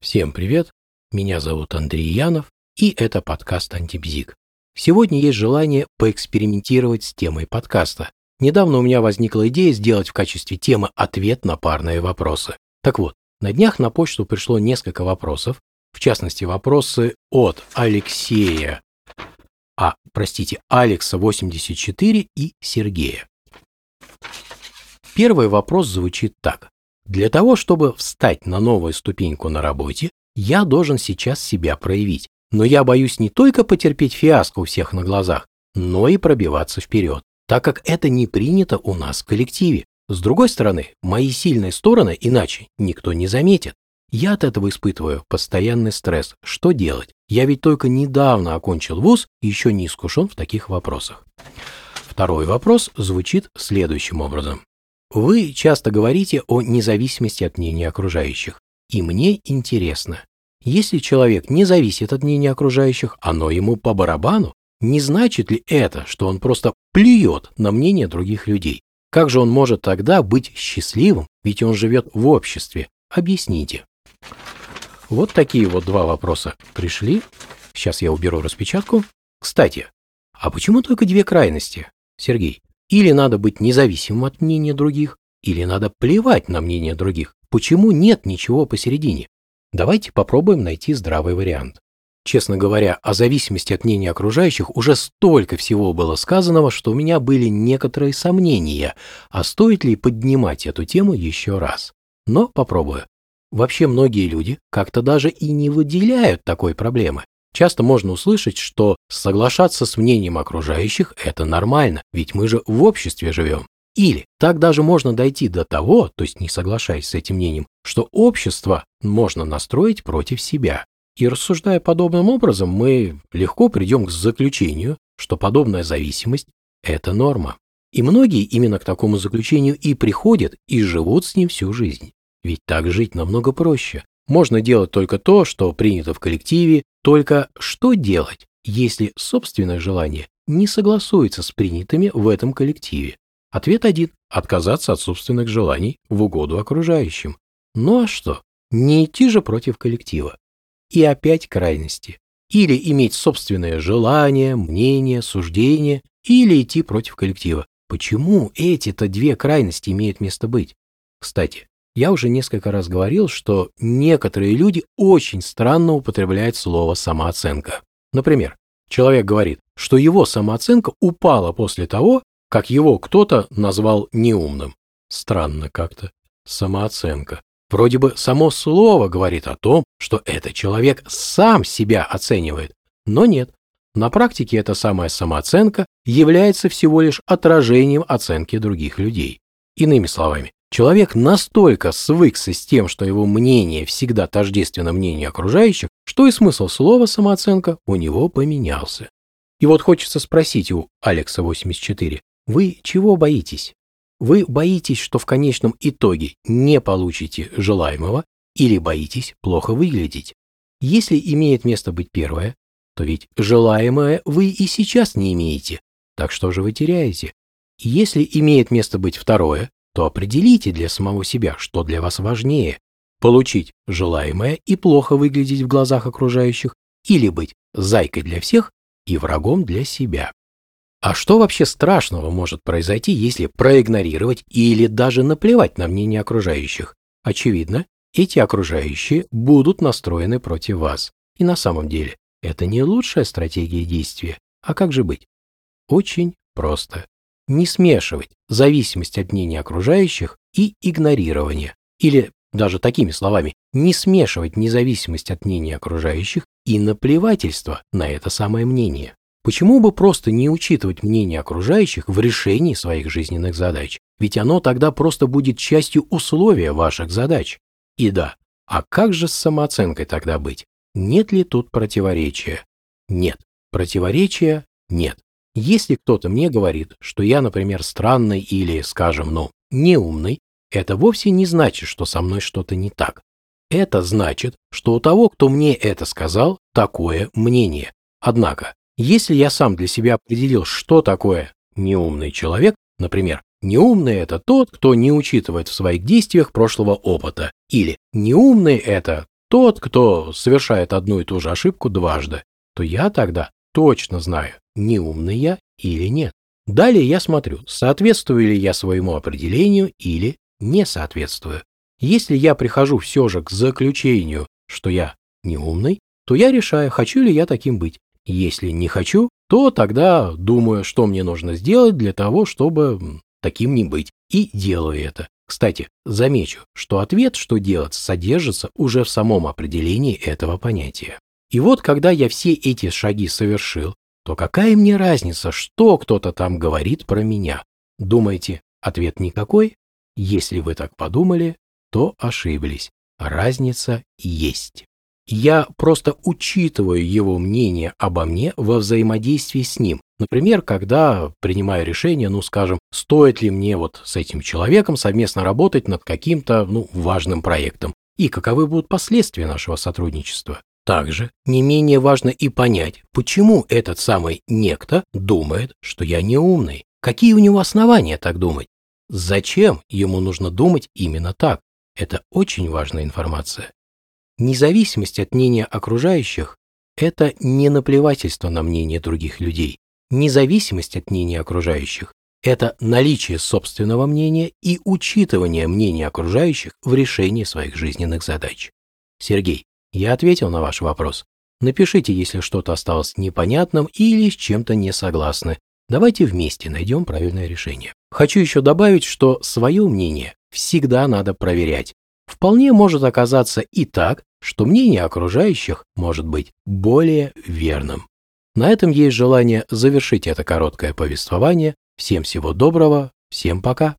Всем привет, меня зовут Андрей Янов, и это подкаст «Антибзик». Сегодня есть желание поэкспериментировать с темой подкаста. Недавно у меня возникла идея сделать в качестве темы ответ на парные вопросы. Так вот, на днях на почту пришло несколько вопросов, в частности, вопросы от Алексея, а, простите, Алекса 84 и Сергея. Первый вопрос звучит так. Для того, чтобы встать на новую ступеньку на работе, я должен сейчас себя проявить. Но я боюсь не только потерпеть фиаско у всех на глазах, но и пробиваться вперед, так как это не принято у нас в коллективе. С другой стороны, мои сильные стороны иначе никто не заметит. Я от этого испытываю постоянный стресс. Что делать? Я ведь только недавно окончил вуз и еще не искушен в таких вопросах. Второй вопрос звучит следующим образом. Вы часто говорите о независимости от мнения окружающих. И мне интересно, если человек не зависит от мнения окружающих, оно ему по барабану, не значит ли это, что он просто плюет на мнение других людей? Как же он может тогда быть счастливым, ведь он живет в обществе? Объясните. Вот такие вот два вопроса пришли. Сейчас я уберу распечатку. Кстати, а почему только две крайности, Сергей? Или надо быть независимым от мнения других, или надо плевать на мнение других. Почему нет ничего посередине? Давайте попробуем найти здравый вариант. Честно говоря, о зависимости от мнения окружающих уже столько всего было сказанного, что у меня были некоторые сомнения, а стоит ли поднимать эту тему еще раз. Но попробую. Вообще многие люди как-то даже и не выделяют такой проблемы. Часто можно услышать, что соглашаться с мнением окружающих – это нормально, ведь мы же в обществе живем. Или так даже можно дойти до того, то есть не соглашаясь с этим мнением, что общество можно настроить против себя. И рассуждая подобным образом, мы легко придем к заключению, что подобная зависимость – это норма. И многие именно к такому заключению и приходят и живут с ним всю жизнь. Ведь так жить намного проще. Можно делать только то, что принято в коллективе, только что делать, если собственное желание не согласуется с принятыми в этом коллективе? Ответ один – отказаться от собственных желаний в угоду окружающим. Ну а что? Не идти же против коллектива. И опять крайности. Или иметь собственное желание, мнение, суждение, или идти против коллектива. Почему эти-то две крайности имеют место быть? Кстати, я уже несколько раз говорил, что некоторые люди очень странно употребляют слово самооценка. Например, человек говорит, что его самооценка упала после того, как его кто-то назвал неумным. Странно как-то. Самооценка. Вроде бы само слово говорит о том, что этот человек сам себя оценивает. Но нет. На практике эта самая самооценка является всего лишь отражением оценки других людей. Иными словами, Человек настолько свыкся с тем, что его мнение всегда тождественно мнению окружающих, что и смысл слова «самооценка» у него поменялся. И вот хочется спросить у Алекса 84, вы чего боитесь? Вы боитесь, что в конечном итоге не получите желаемого или боитесь плохо выглядеть? Если имеет место быть первое, то ведь желаемое вы и сейчас не имеете, так что же вы теряете? Если имеет место быть второе, то определите для самого себя, что для вас важнее – получить желаемое и плохо выглядеть в глазах окружающих, или быть зайкой для всех и врагом для себя. А что вообще страшного может произойти, если проигнорировать или даже наплевать на мнение окружающих? Очевидно, эти окружающие будут настроены против вас. И на самом деле это не лучшая стратегия действия. А как же быть? Очень просто не смешивать зависимость от мнения окружающих и игнорирование. Или даже такими словами, не смешивать независимость от мнения окружающих и наплевательство на это самое мнение. Почему бы просто не учитывать мнение окружающих в решении своих жизненных задач? Ведь оно тогда просто будет частью условия ваших задач. И да, а как же с самооценкой тогда быть? Нет ли тут противоречия? Нет. Противоречия нет. Если кто-то мне говорит, что я, например, странный или, скажем, ну, неумный, это вовсе не значит, что со мной что-то не так. Это значит, что у того, кто мне это сказал, такое мнение. Однако, если я сам для себя определил, что такое неумный человек, например, неумный это тот, кто не учитывает в своих действиях прошлого опыта, или неумный это тот, кто совершает одну и ту же ошибку дважды, то я тогда точно знаю, неумный я или нет. Далее я смотрю, соответствую ли я своему определению или не соответствую. Если я прихожу все же к заключению, что я неумный, то я решаю, хочу ли я таким быть. Если не хочу, то тогда думаю, что мне нужно сделать для того, чтобы таким не быть, и делаю это. Кстати, замечу, что ответ, что делать, содержится уже в самом определении этого понятия. И вот когда я все эти шаги совершил, то какая мне разница, что кто-то там говорит про меня? Думаете, ответ никакой? Если вы так подумали, то ошиблись. Разница есть. Я просто учитываю его мнение обо мне во взаимодействии с ним. Например, когда принимаю решение, ну, скажем, стоит ли мне вот с этим человеком совместно работать над каким-то, ну, важным проектом, и каковы будут последствия нашего сотрудничества. Также не менее важно и понять, почему этот самый некто думает, что я не умный. Какие у него основания так думать? Зачем ему нужно думать именно так? Это очень важная информация. Независимость от мнения окружающих – это не наплевательство на мнение других людей. Независимость от мнения окружающих – это наличие собственного мнения и учитывание мнения окружающих в решении своих жизненных задач. Сергей, я ответил на ваш вопрос. Напишите, если что-то осталось непонятным или с чем-то не согласны. Давайте вместе найдем правильное решение. Хочу еще добавить, что свое мнение всегда надо проверять. Вполне может оказаться и так, что мнение окружающих может быть более верным. На этом есть желание завершить это короткое повествование. Всем всего доброго, всем пока.